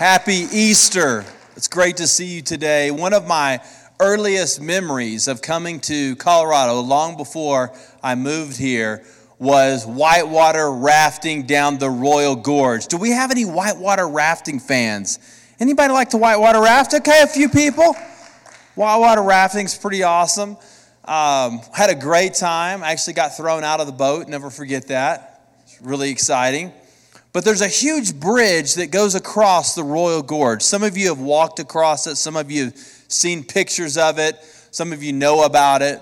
Happy Easter. It's great to see you today. One of my earliest memories of coming to Colorado long before I moved here was whitewater rafting down the Royal Gorge. Do we have any whitewater rafting fans? Anybody like to whitewater raft? Okay, a few people. Whitewater rafting's pretty awesome. Um, had a great time. I actually got thrown out of the boat. Never forget that. It's really exciting. But there's a huge bridge that goes across the Royal Gorge. Some of you have walked across it, some of you have seen pictures of it, some of you know about it.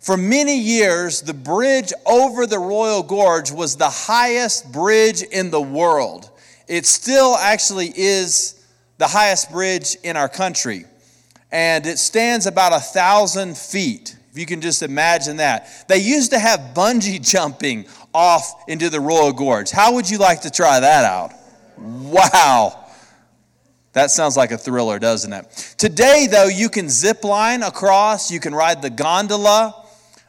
For many years, the bridge over the Royal Gorge was the highest bridge in the world. It still actually is the highest bridge in our country. And it stands about a thousand feet, if you can just imagine that. They used to have bungee jumping off into the Royal Gorge. How would you like to try that out? Wow. That sounds like a thriller, doesn't it? Today, though, you can zip line across, you can ride the gondola,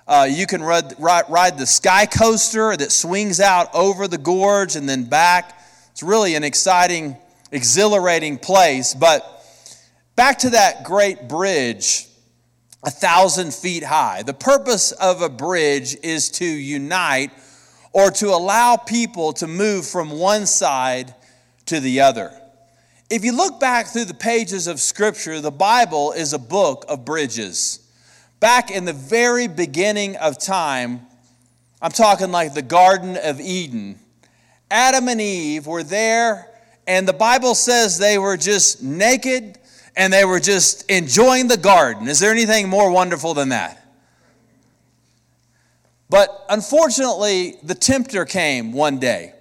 uh, you can ride, ride, ride the sky coaster that swings out over the gorge and then back. It's really an exciting, exhilarating place. But back to that great bridge, a thousand feet high. The purpose of a bridge is to unite or to allow people to move from one side to the other. If you look back through the pages of Scripture, the Bible is a book of bridges. Back in the very beginning of time, I'm talking like the Garden of Eden, Adam and Eve were there, and the Bible says they were just naked and they were just enjoying the garden. Is there anything more wonderful than that? But unfortunately, the tempter came one day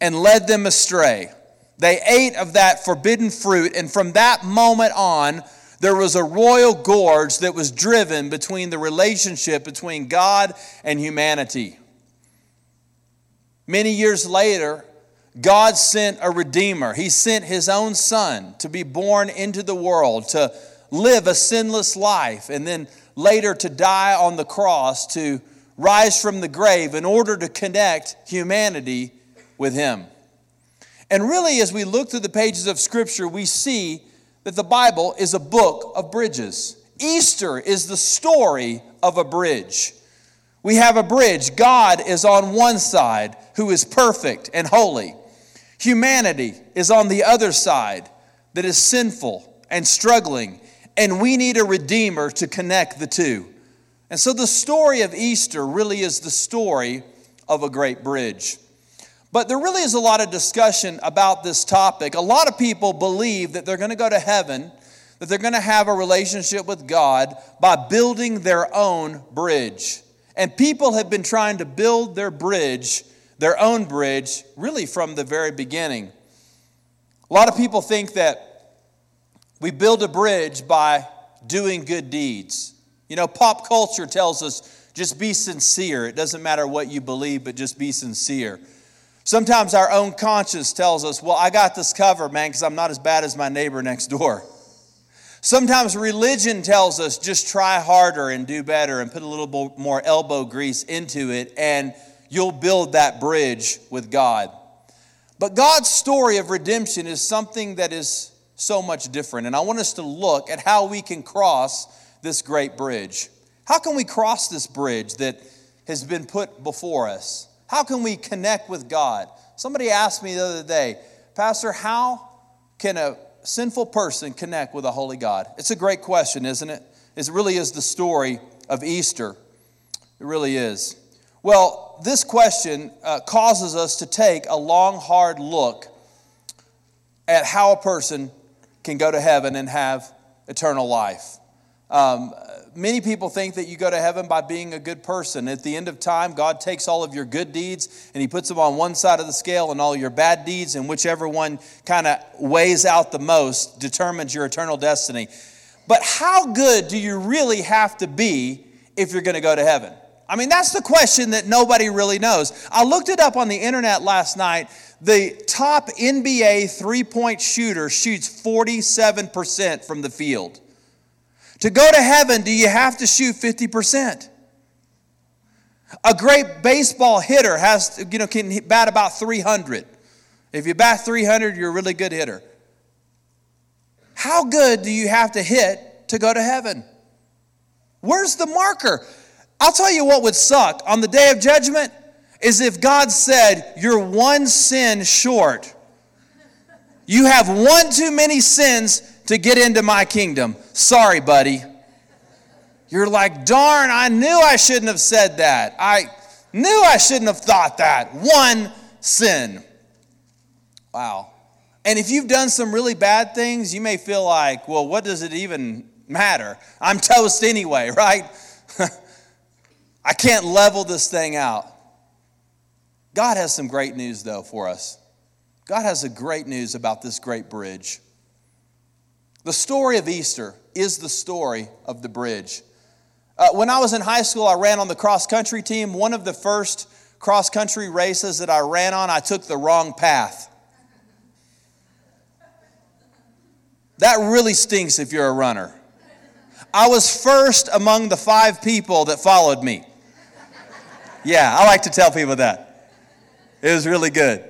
and led them astray. They ate of that forbidden fruit, and from that moment on, there was a royal gorge that was driven between the relationship between God and humanity. Many years later, God sent a redeemer. He sent his own son to be born into the world, to live a sinless life, and then later to die on the cross to rise from the grave in order to connect humanity with Him. And really, as we look through the pages of Scripture, we see that the Bible is a book of bridges. Easter is the story of a bridge. We have a bridge. God is on one side, who is perfect and holy. Humanity is on the other side, that is sinful and struggling. And we need a redeemer to connect the two. And so the story of Easter really is the story of a great bridge. But there really is a lot of discussion about this topic. A lot of people believe that they're going to go to heaven, that they're going to have a relationship with God by building their own bridge. And people have been trying to build their bridge, their own bridge, really from the very beginning. A lot of people think that we build a bridge by doing good deeds. You know, pop culture tells us just be sincere. It doesn't matter what you believe, but just be sincere. Sometimes our own conscience tells us, well, I got this covered, man, because I'm not as bad as my neighbor next door. Sometimes religion tells us just try harder and do better and put a little more elbow grease into it, and you'll build that bridge with God. But God's story of redemption is something that is so much different. And I want us to look at how we can cross this great bridge? How can we cross this bridge that has been put before us? How can we connect with God? Somebody asked me the other day, Pastor, how can a sinful person connect with a holy God? It's a great question, isn't it? It really is the story of Easter. It really is. Well, this question uh, causes us to take a long, hard look at how a person can go to heaven and have eternal life. Um, many people think that you go to heaven by being a good person. At the end of time, God takes all of your good deeds and He puts them on one side of the scale, and all your bad deeds, and whichever one kind of weighs out the most determines your eternal destiny. But how good do you really have to be if you're going to go to heaven? I mean, that's the question that nobody really knows. I looked it up on the internet last night. The top NBA three point shooter shoots 47% from the field. To go to heaven, do you have to shoot 50%? A great baseball hitter has, you know, can bat about 300. If you bat 300, you're a really good hitter. How good do you have to hit to go to heaven? Where's the marker? I'll tell you what would suck on the day of judgment is if God said, You're one sin short. You have one too many sins to get into my kingdom. Sorry, buddy. You're like, darn, I knew I shouldn't have said that. I knew I shouldn't have thought that. One sin. Wow. And if you've done some really bad things, you may feel like, well, what does it even matter? I'm toast anyway, right? I can't level this thing out. God has some great news, though, for us. God has a great news about this great bridge. The story of Easter is the story of the bridge. Uh, when I was in high school, I ran on the cross country team. One of the first cross country races that I ran on, I took the wrong path. That really stinks if you're a runner. I was first among the five people that followed me. Yeah, I like to tell people that. It was really good.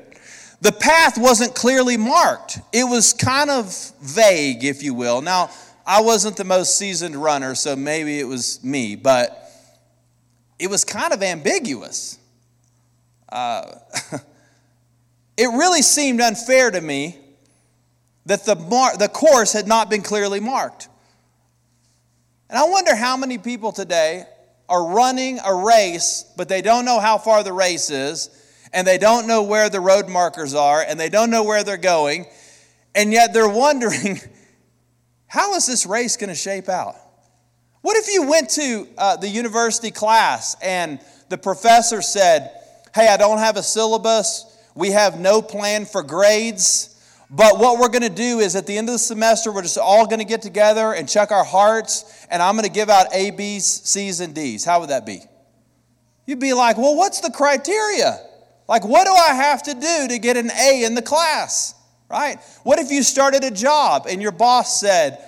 The path wasn't clearly marked, it was kind of vague, if you will. Now, I wasn't the most seasoned runner, so maybe it was me, but it was kind of ambiguous. Uh, it really seemed unfair to me that the, mar- the course had not been clearly marked. And I wonder how many people today are running a race, but they don't know how far the race is, and they don't know where the road markers are, and they don't know where they're going, and yet they're wondering, how is this race going to shape out? What if you went to uh, the university class and the professor said, Hey, I don't have a syllabus, we have no plan for grades. But what we're going to do is at the end of the semester, we're just all going to get together and check our hearts, and I'm going to give out A, B's, C's, and D's. How would that be? You'd be like, well, what's the criteria? Like, what do I have to do to get an A in the class? Right? What if you started a job and your boss said,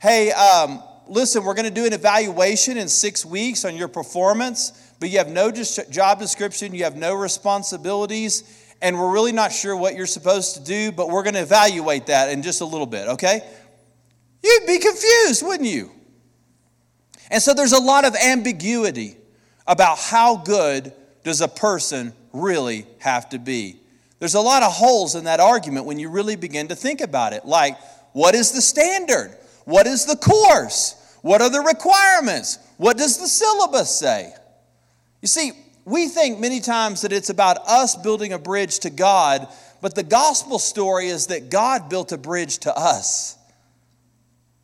hey, um, listen, we're going to do an evaluation in six weeks on your performance, but you have no job description, you have no responsibilities, and we're really not sure what you're supposed to do, but we're going to evaluate that in just a little bit, okay? You'd be confused, wouldn't you? And so there's a lot of ambiguity about how good does a person really have to be. There's a lot of holes in that argument when you really begin to think about it. Like, what is the standard? What is the course? What are the requirements? What does the syllabus say? You see, we think many times that it's about us building a bridge to God, but the gospel story is that God built a bridge to us.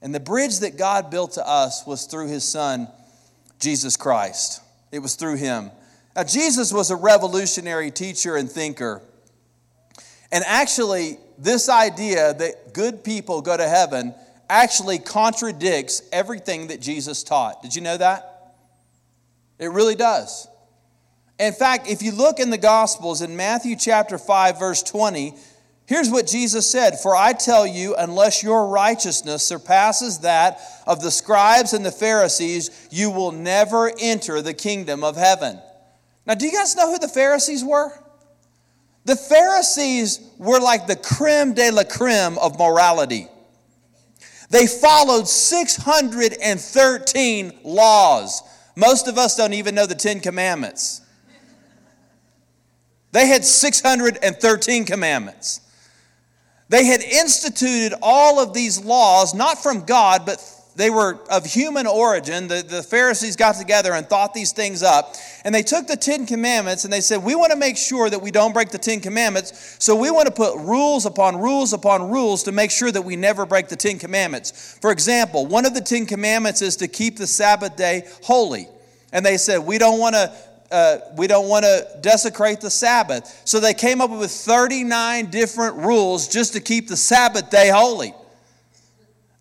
And the bridge that God built to us was through his son, Jesus Christ. It was through him. Now, Jesus was a revolutionary teacher and thinker. And actually, this idea that good people go to heaven actually contradicts everything that Jesus taught. Did you know that? It really does. In fact, if you look in the Gospels in Matthew chapter 5, verse 20, here's what Jesus said For I tell you, unless your righteousness surpasses that of the scribes and the Pharisees, you will never enter the kingdom of heaven. Now, do you guys know who the Pharisees were? The Pharisees were like the creme de la creme of morality. They followed 613 laws. Most of us don't even know the Ten Commandments. They had 613 commandments. They had instituted all of these laws, not from God, but they were of human origin. The, the Pharisees got together and thought these things up. And they took the Ten Commandments and they said, We want to make sure that we don't break the Ten Commandments. So we want to put rules upon rules upon rules to make sure that we never break the Ten Commandments. For example, one of the Ten Commandments is to keep the Sabbath day holy. And they said, We don't want to uh, we don't want to desecrate the Sabbath. So they came up with 39 different rules just to keep the Sabbath day holy.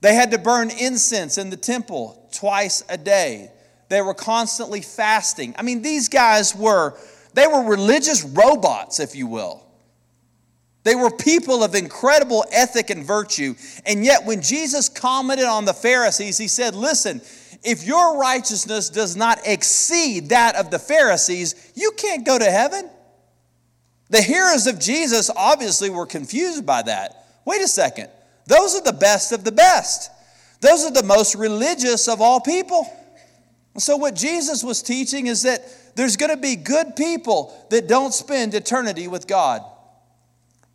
They had to burn incense in the temple twice a day. They were constantly fasting. I mean, these guys were, they were religious robots, if you will. They were people of incredible ethic and virtue. And yet, when Jesus commented on the Pharisees, he said, Listen, if your righteousness does not exceed that of the Pharisees, you can't go to heaven. The hearers of Jesus obviously were confused by that. Wait a second. Those are the best of the best. Those are the most religious of all people. So, what Jesus was teaching is that there's going to be good people that don't spend eternity with God.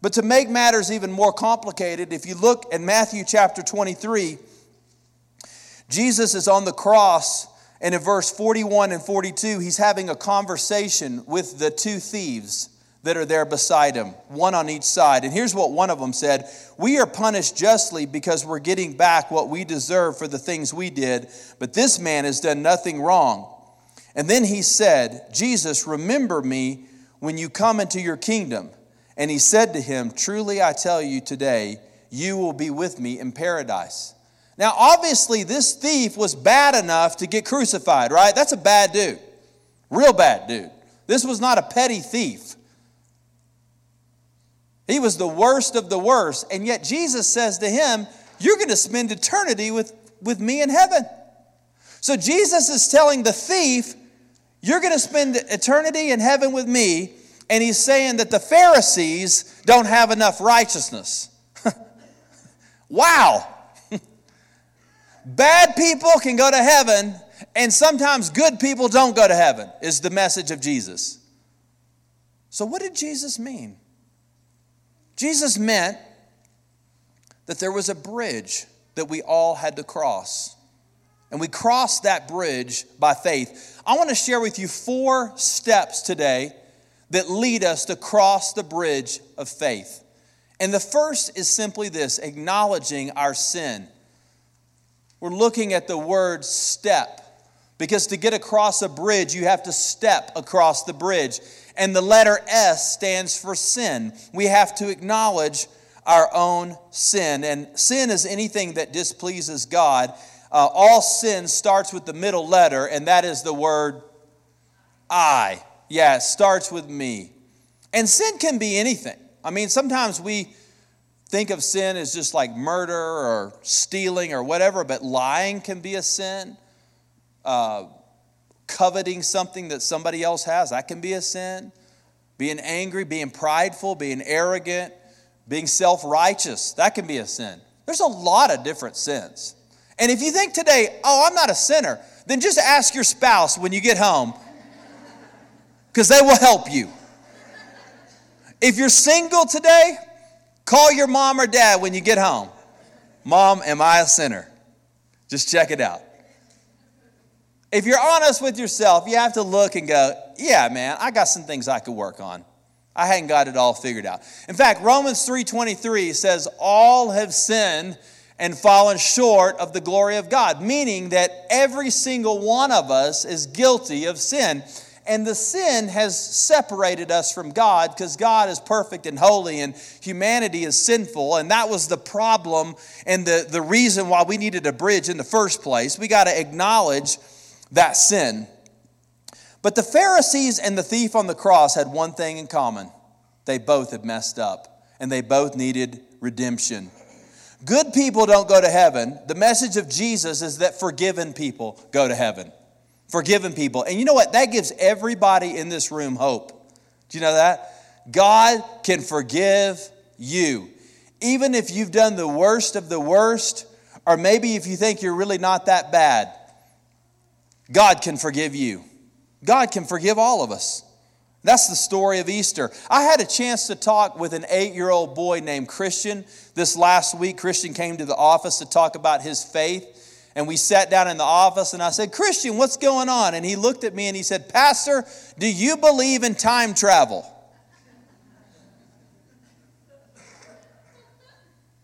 But to make matters even more complicated, if you look at Matthew chapter 23, Jesus is on the cross, and in verse 41 and 42, he's having a conversation with the two thieves that are there beside him, one on each side. And here's what one of them said We are punished justly because we're getting back what we deserve for the things we did, but this man has done nothing wrong. And then he said, Jesus, remember me when you come into your kingdom. And he said to him, Truly I tell you today, you will be with me in paradise. Now, obviously, this thief was bad enough to get crucified, right? That's a bad dude. Real bad dude. This was not a petty thief. He was the worst of the worst. And yet, Jesus says to him, You're going to spend eternity with, with me in heaven. So, Jesus is telling the thief, You're going to spend eternity in heaven with me. And he's saying that the Pharisees don't have enough righteousness. wow. Bad people can go to heaven, and sometimes good people don't go to heaven, is the message of Jesus. So, what did Jesus mean? Jesus meant that there was a bridge that we all had to cross. And we crossed that bridge by faith. I want to share with you four steps today that lead us to cross the bridge of faith. And the first is simply this acknowledging our sin. We're looking at the word step because to get across a bridge, you have to step across the bridge. And the letter S stands for sin. We have to acknowledge our own sin. And sin is anything that displeases God. Uh, all sin starts with the middle letter, and that is the word I. Yeah, it starts with me. And sin can be anything. I mean, sometimes we think of sin as just like murder or stealing or whatever, but lying can be a sin. Uh, coveting something that somebody else has, that can be a sin. Being angry, being prideful, being arrogant, being self righteous, that can be a sin. There's a lot of different sins. And if you think today, oh, I'm not a sinner, then just ask your spouse when you get home, because they will help you. If you're single today, call your mom or dad when you get home. Mom, am I a sinner? Just check it out. If you're honest with yourself, you have to look and go, yeah, man, I got some things I could work on. I hadn't got it all figured out. In fact, Romans 3:23 says all have sinned and fallen short of the glory of God, meaning that every single one of us is guilty of sin. And the sin has separated us from God because God is perfect and holy and humanity is sinful. And that was the problem and the, the reason why we needed a bridge in the first place. We got to acknowledge that sin. But the Pharisees and the thief on the cross had one thing in common they both had messed up, and they both needed redemption. Good people don't go to heaven. The message of Jesus is that forgiven people go to heaven. Forgiven people. And you know what? That gives everybody in this room hope. Do you know that? God can forgive you. Even if you've done the worst of the worst, or maybe if you think you're really not that bad, God can forgive you. God can forgive all of us. That's the story of Easter. I had a chance to talk with an eight year old boy named Christian this last week. Christian came to the office to talk about his faith. And we sat down in the office and I said, Christian, what's going on? And he looked at me and he said, Pastor, do you believe in time travel?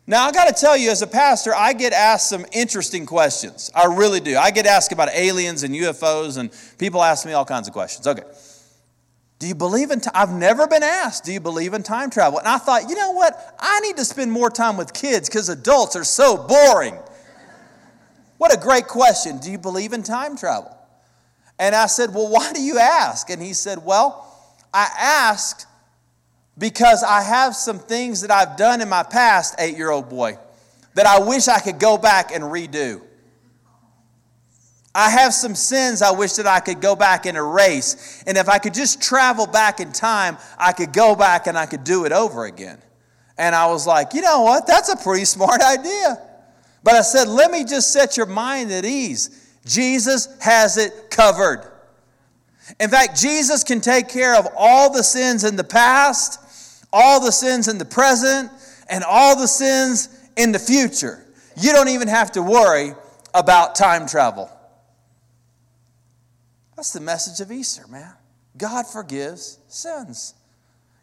Now, I got to tell you, as a pastor, I get asked some interesting questions. I really do. I get asked about aliens and UFOs, and people ask me all kinds of questions. Okay. Do you believe in time? I've never been asked, do you believe in time travel? And I thought, you know what? I need to spend more time with kids because adults are so boring. What a great question. Do you believe in time travel? And I said, well, why do you ask? And he said, well, I asked because I have some things that I've done in my past, eight year old boy, that I wish I could go back and redo. I have some sins I wish that I could go back and erase. And if I could just travel back in time, I could go back and I could do it over again. And I was like, you know what? That's a pretty smart idea. But I said, let me just set your mind at ease. Jesus has it covered. In fact, Jesus can take care of all the sins in the past, all the sins in the present, and all the sins in the future. You don't even have to worry about time travel. That's the message of Easter, man. God forgives sins.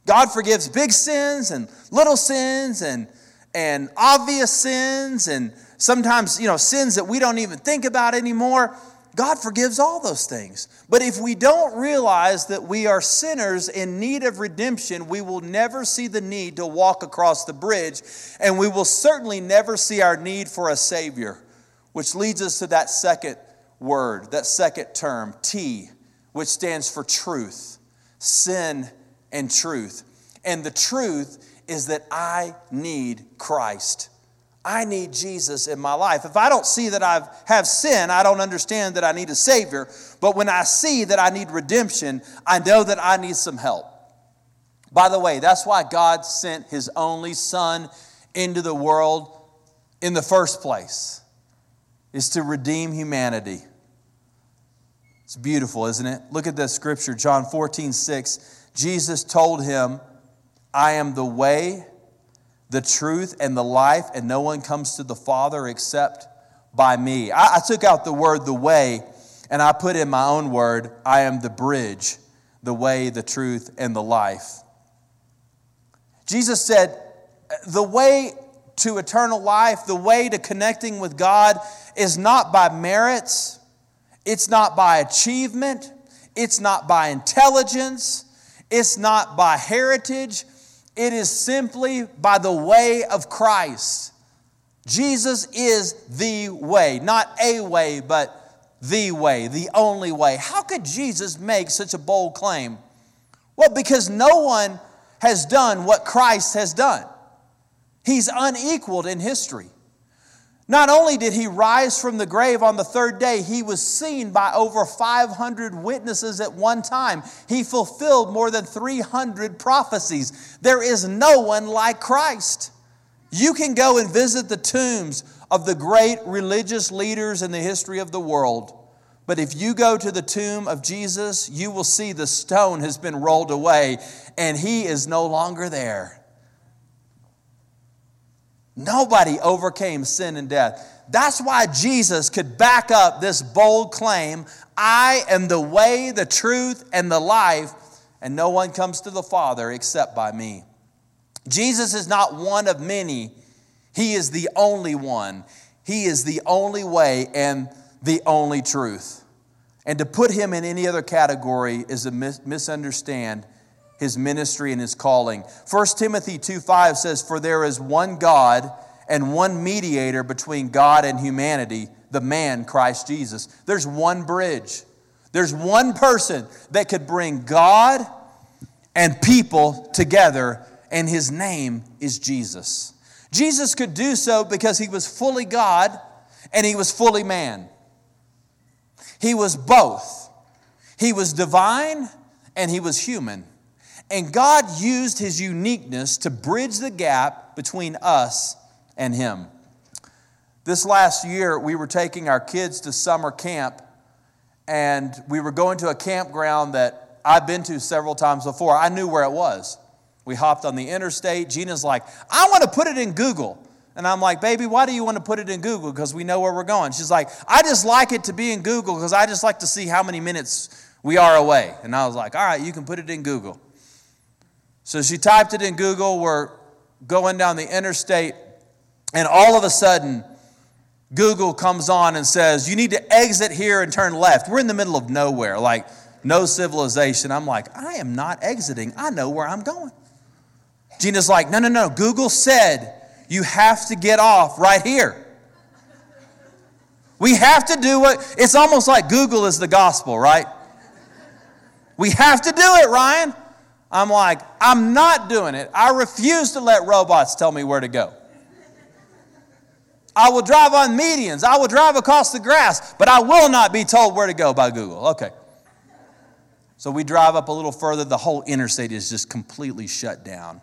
God forgives big sins and little sins and, and obvious sins and sometimes, you know, sins that we don't even think about anymore. God forgives all those things. But if we don't realize that we are sinners in need of redemption, we will never see the need to walk across the bridge, and we will certainly never see our need for a Savior, which leads us to that second word, that second term, T, which stands for truth, sin and truth. And the truth is that I need Christ. I need Jesus in my life. If I don't see that I have sin, I don't understand that I need a Savior. But when I see that I need redemption, I know that I need some help. By the way, that's why God sent His only Son into the world in the first place, is to redeem humanity. It's beautiful, isn't it? Look at the scripture, John 14, 6. Jesus told him, I am the way, the truth, and the life, and no one comes to the Father except by me. I, I took out the word the way and I put in my own word, I am the bridge, the way, the truth, and the life. Jesus said, the way to eternal life, the way to connecting with God is not by merits it's not by achievement, it's not by intelligence, it's not by heritage. It is simply by the way of Christ. Jesus is the way, not a way, but the way, the only way. How could Jesus make such a bold claim? Well, because no one has done what Christ has done. He's unequaled in history. Not only did he rise from the grave on the third day, he was seen by over 500 witnesses at one time. He fulfilled more than 300 prophecies. There is no one like Christ. You can go and visit the tombs of the great religious leaders in the history of the world. But if you go to the tomb of Jesus, you will see the stone has been rolled away and he is no longer there. Nobody overcame sin and death. That's why Jesus could back up this bold claim I am the way, the truth, and the life, and no one comes to the Father except by me. Jesus is not one of many, He is the only one. He is the only way and the only truth. And to put Him in any other category is to misunderstand his ministry and his calling. 1 Timothy 2 5 says, For there is one God and one mediator between God and humanity, the man Christ Jesus. There's one bridge. There's one person that could bring God and people together, and his name is Jesus. Jesus could do so because he was fully God and he was fully man. He was both. He was divine and he was human. And God used his uniqueness to bridge the gap between us and him. This last year, we were taking our kids to summer camp, and we were going to a campground that I've been to several times before. I knew where it was. We hopped on the interstate. Gina's like, I want to put it in Google. And I'm like, baby, why do you want to put it in Google? Because we know where we're going. She's like, I just like it to be in Google because I just like to see how many minutes we are away. And I was like, all right, you can put it in Google. So she typed it in Google. We're going down the interstate, and all of a sudden, Google comes on and says, You need to exit here and turn left. We're in the middle of nowhere, like no civilization. I'm like, I am not exiting. I know where I'm going. Gina's like, No, no, no. Google said you have to get off right here. We have to do what it's almost like Google is the gospel, right? We have to do it, Ryan. I'm like, I'm not doing it. I refuse to let robots tell me where to go. I will drive on medians. I will drive across the grass, but I will not be told where to go by Google. Okay. So we drive up a little further. The whole interstate is just completely shut down.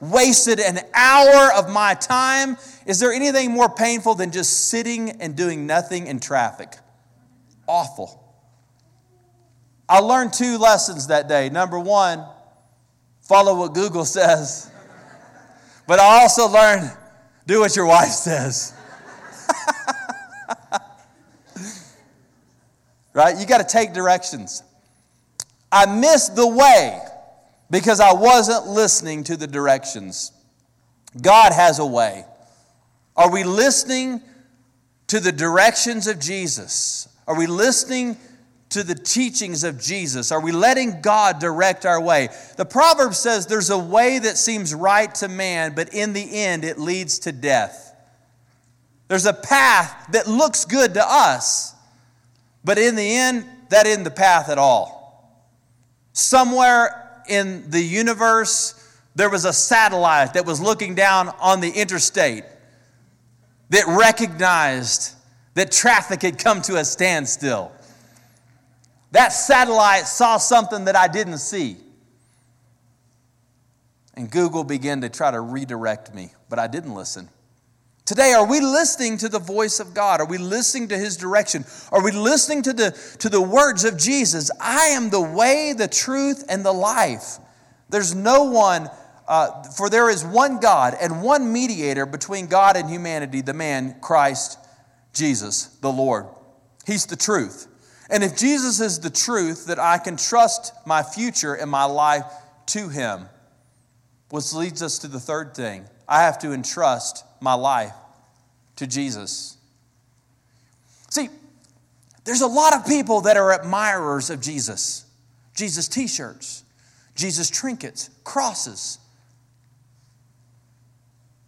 wasted an hour of my time. Is there anything more painful than just sitting and doing nothing in traffic? Awful. I learned two lessons that day. Number one, follow what Google says. But I also learned do what your wife says. right? You got to take directions. I missed the way because I wasn't listening to the directions. God has a way. Are we listening to the directions of Jesus? Are we listening to the teachings of Jesus? Are we letting God direct our way? The proverb says there's a way that seems right to man, but in the end it leads to death. There's a path that looks good to us, but in the end, that isn't the path at all. Somewhere in the universe, there was a satellite that was looking down on the interstate that recognized that traffic had come to a standstill. That satellite saw something that I didn't see. And Google began to try to redirect me, but I didn't listen. Today, are we listening to the voice of God? Are we listening to His direction? Are we listening to the, to the words of Jesus? I am the way, the truth, and the life. There's no one, uh, for there is one God and one mediator between God and humanity, the man, Christ Jesus, the Lord. He's the truth. And if Jesus is the truth, that I can trust my future and my life to Him, which leads us to the third thing. I have to entrust my life to Jesus. See, there's a lot of people that are admirers of Jesus. Jesus t shirts, Jesus trinkets, crosses.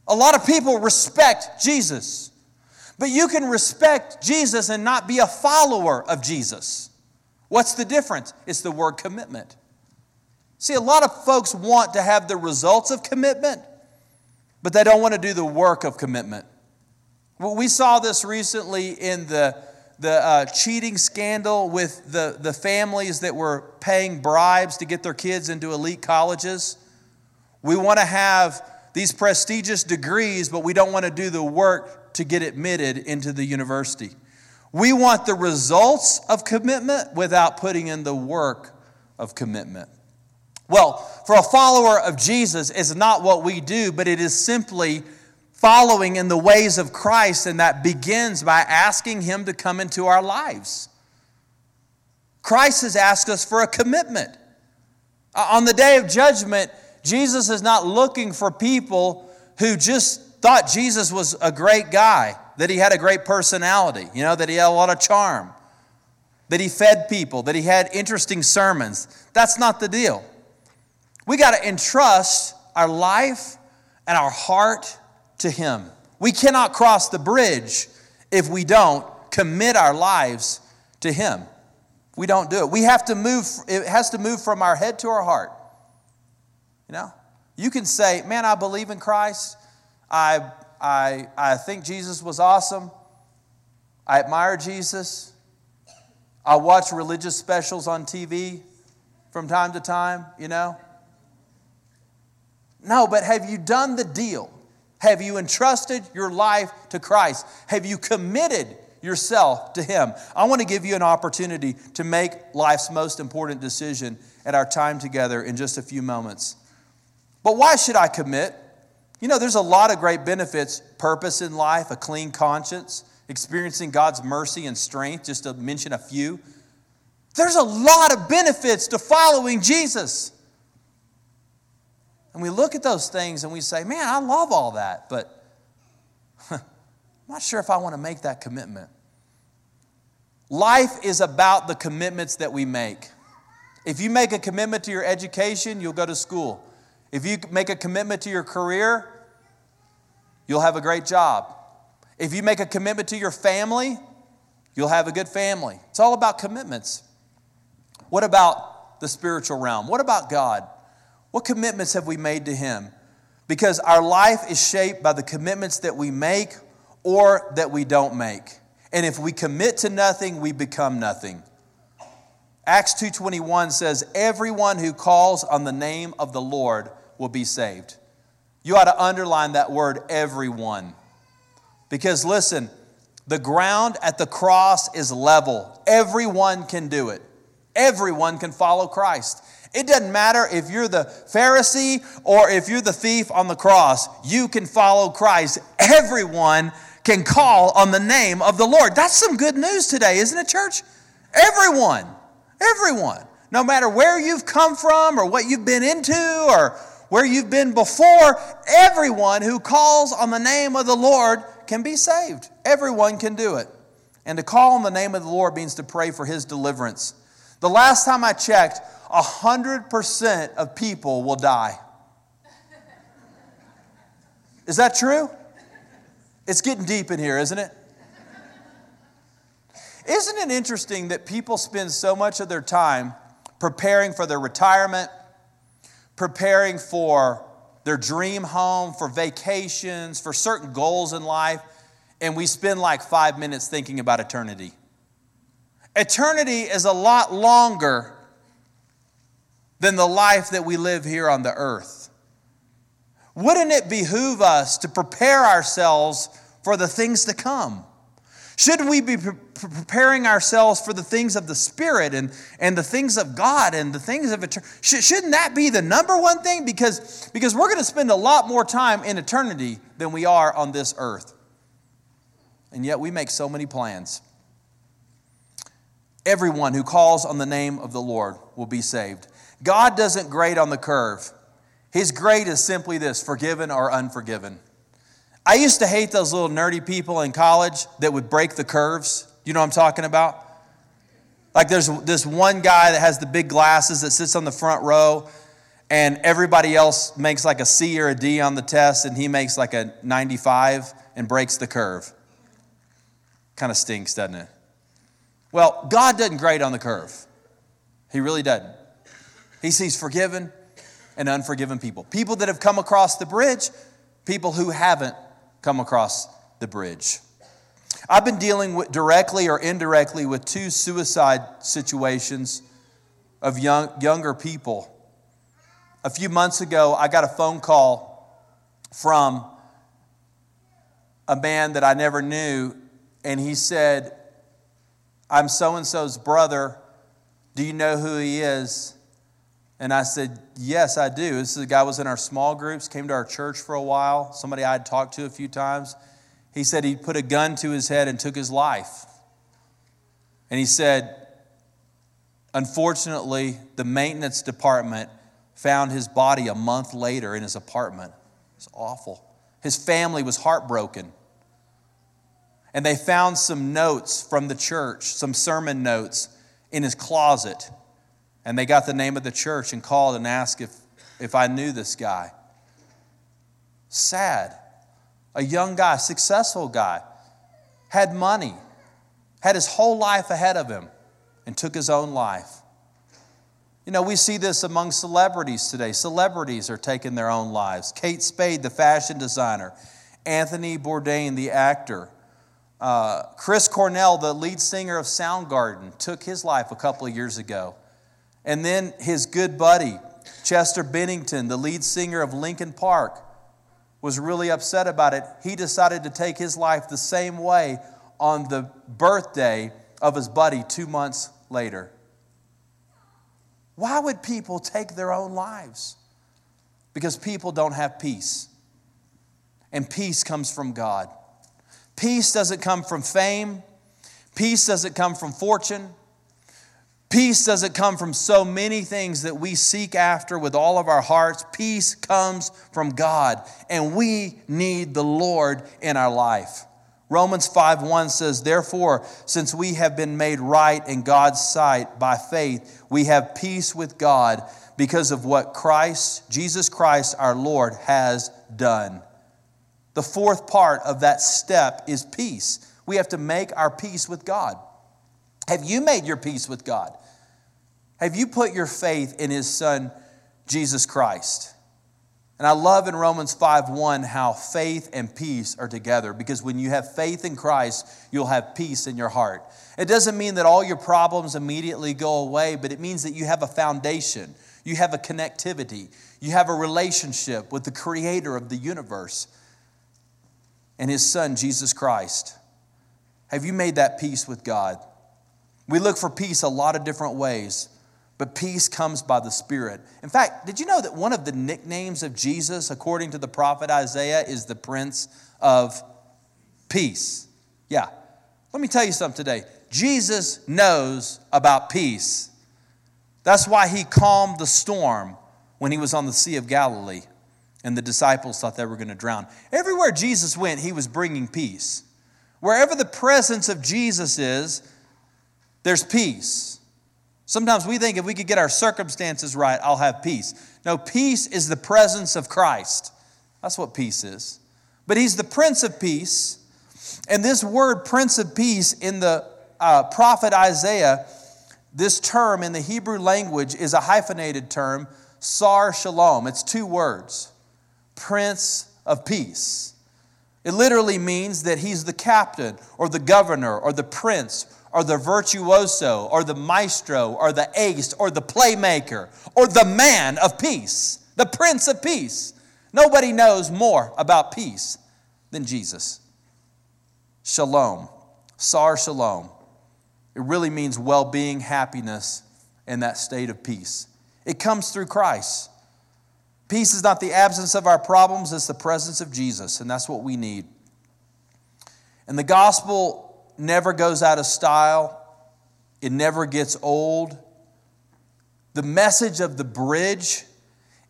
A lot of people respect Jesus, but you can respect Jesus and not be a follower of Jesus. What's the difference? It's the word commitment. See, a lot of folks want to have the results of commitment, but they don't want to do the work of commitment. Well, we saw this recently in the, the uh, cheating scandal with the, the families that were paying bribes to get their kids into elite colleges. We want to have these prestigious degrees, but we don't want to do the work to get admitted into the university. We want the results of commitment without putting in the work of commitment. Well, for a follower of Jesus, it's not what we do, but it is simply following in the ways of Christ, and that begins by asking Him to come into our lives. Christ has asked us for a commitment. Uh, on the day of judgment, Jesus is not looking for people who just thought Jesus was a great guy, that he had a great personality, you know, that he had a lot of charm, that he fed people, that he had interesting sermons. That's not the deal. We got to entrust our life and our heart to Him. We cannot cross the bridge if we don't commit our lives to Him. We don't do it. We have to move, it has to move from our head to our heart. You know? You can say, man, I believe in Christ. I, I, I think Jesus was awesome. I admire Jesus. I watch religious specials on TV from time to time, you know? No, but have you done the deal? Have you entrusted your life to Christ? Have you committed yourself to Him? I want to give you an opportunity to make life's most important decision at our time together in just a few moments. But why should I commit? You know, there's a lot of great benefits purpose in life, a clean conscience, experiencing God's mercy and strength, just to mention a few. There's a lot of benefits to following Jesus. And we look at those things and we say, man, I love all that, but I'm not sure if I want to make that commitment. Life is about the commitments that we make. If you make a commitment to your education, you'll go to school. If you make a commitment to your career, you'll have a great job. If you make a commitment to your family, you'll have a good family. It's all about commitments. What about the spiritual realm? What about God? What commitments have we made to Him? Because our life is shaped by the commitments that we make or that we don't make. And if we commit to nothing, we become nothing. Acts 2:21 says everyone who calls on the name of the Lord will be saved. You ought to underline that word, everyone. Because listen, the ground at the cross is level. Everyone can do it. Everyone can follow Christ. It doesn't matter if you're the Pharisee or if you're the thief on the cross, you can follow Christ. Everyone can call on the name of the Lord. That's some good news today, isn't it, church? Everyone, everyone, no matter where you've come from or what you've been into or where you've been before, everyone who calls on the name of the Lord can be saved. Everyone can do it. And to call on the name of the Lord means to pray for his deliverance. The last time I checked, 100% of people will die. Is that true? It's getting deep in here, isn't it? Isn't it interesting that people spend so much of their time preparing for their retirement, preparing for their dream home, for vacations, for certain goals in life, and we spend like five minutes thinking about eternity? Eternity is a lot longer than the life that we live here on the earth. Wouldn't it behoove us to prepare ourselves for the things to come? Should we be pre- preparing ourselves for the things of the Spirit and, and the things of God and the things of eternity? Sh- shouldn't that be the number one thing? Because, because we're going to spend a lot more time in eternity than we are on this earth. And yet we make so many plans. Everyone who calls on the name of the Lord will be saved. God doesn't grade on the curve. His grade is simply this forgiven or unforgiven. I used to hate those little nerdy people in college that would break the curves. You know what I'm talking about? Like there's this one guy that has the big glasses that sits on the front row, and everybody else makes like a C or a D on the test, and he makes like a 95 and breaks the curve. Kind of stinks, doesn't it? Well, God doesn't grade on the curve. He really doesn't. He sees forgiven and unforgiven people. People that have come across the bridge, people who haven't come across the bridge. I've been dealing with directly or indirectly with two suicide situations of young, younger people. A few months ago, I got a phone call from a man that I never knew, and he said, I'm so and so's brother. Do you know who he is? And I said, Yes, I do. This guy was in our small groups, came to our church for a while, somebody I had talked to a few times. He said he put a gun to his head and took his life. And he said, Unfortunately, the maintenance department found his body a month later in his apartment. It's awful. His family was heartbroken. And they found some notes from the church, some sermon notes in his closet. And they got the name of the church and called and asked if, if I knew this guy. Sad. A young guy, successful guy, had money, had his whole life ahead of him, and took his own life. You know, we see this among celebrities today. Celebrities are taking their own lives. Kate Spade, the fashion designer, Anthony Bourdain, the actor, uh, Chris Cornell, the lead singer of Soundgarden, took his life a couple of years ago. And then his good buddy, Chester Bennington, the lead singer of Linkin Park, was really upset about it. He decided to take his life the same way on the birthday of his buddy two months later. Why would people take their own lives? Because people don't have peace. And peace comes from God. Peace doesn't come from fame. Peace doesn't come from fortune. Peace doesn't come from so many things that we seek after with all of our hearts. Peace comes from God, and we need the Lord in our life. Romans 5:1 says, "Therefore, since we have been made right in God's sight by faith, we have peace with God because of what Christ, Jesus Christ our Lord has done." The fourth part of that step is peace. We have to make our peace with God. Have you made your peace with God? Have you put your faith in His Son, Jesus Christ? And I love in Romans 5 1 how faith and peace are together because when you have faith in Christ, you'll have peace in your heart. It doesn't mean that all your problems immediately go away, but it means that you have a foundation. You have a connectivity. You have a relationship with the creator of the universe and his son, Jesus Christ. Have you made that peace with God? We look for peace a lot of different ways, but peace comes by the Spirit. In fact, did you know that one of the nicknames of Jesus, according to the prophet Isaiah, is the Prince of Peace? Yeah. Let me tell you something today. Jesus knows about peace. That's why he calmed the storm when he was on the Sea of Galilee and the disciples thought they were going to drown. Everywhere Jesus went, he was bringing peace. Wherever the presence of Jesus is, there's peace. Sometimes we think if we could get our circumstances right, I'll have peace. No, peace is the presence of Christ. That's what peace is. But he's the Prince of Peace. And this word, Prince of Peace, in the uh, prophet Isaiah, this term in the Hebrew language is a hyphenated term, Sar Shalom. It's two words Prince of Peace. It literally means that he's the captain or the governor or the prince or the virtuoso or the maestro or the ace or the playmaker or the man of peace, the prince of peace. Nobody knows more about peace than Jesus. Shalom, Sar Shalom. It really means well being, happiness, and that state of peace. It comes through Christ. Peace is not the absence of our problems, it's the presence of Jesus, and that's what we need. And the gospel never goes out of style, it never gets old. The message of the bridge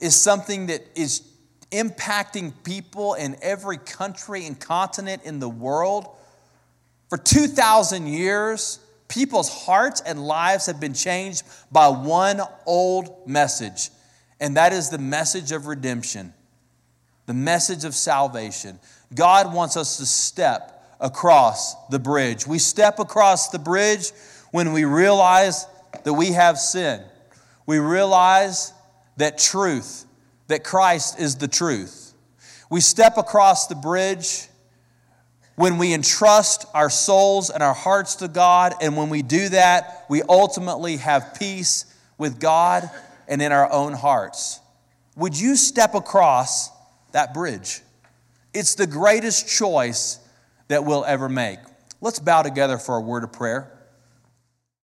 is something that is impacting people in every country and continent in the world. For 2,000 years, people's hearts and lives have been changed by one old message and that is the message of redemption, the message of salvation. God wants us to step across the bridge. We step across the bridge when we realize that we have sin. We realize that truth, that Christ is the truth. We step across the bridge when we entrust our souls and our hearts to God, and when we do that, we ultimately have peace with God and in our own hearts. Would you step across that bridge? It's the greatest choice that we'll ever make. Let's bow together for a word of prayer.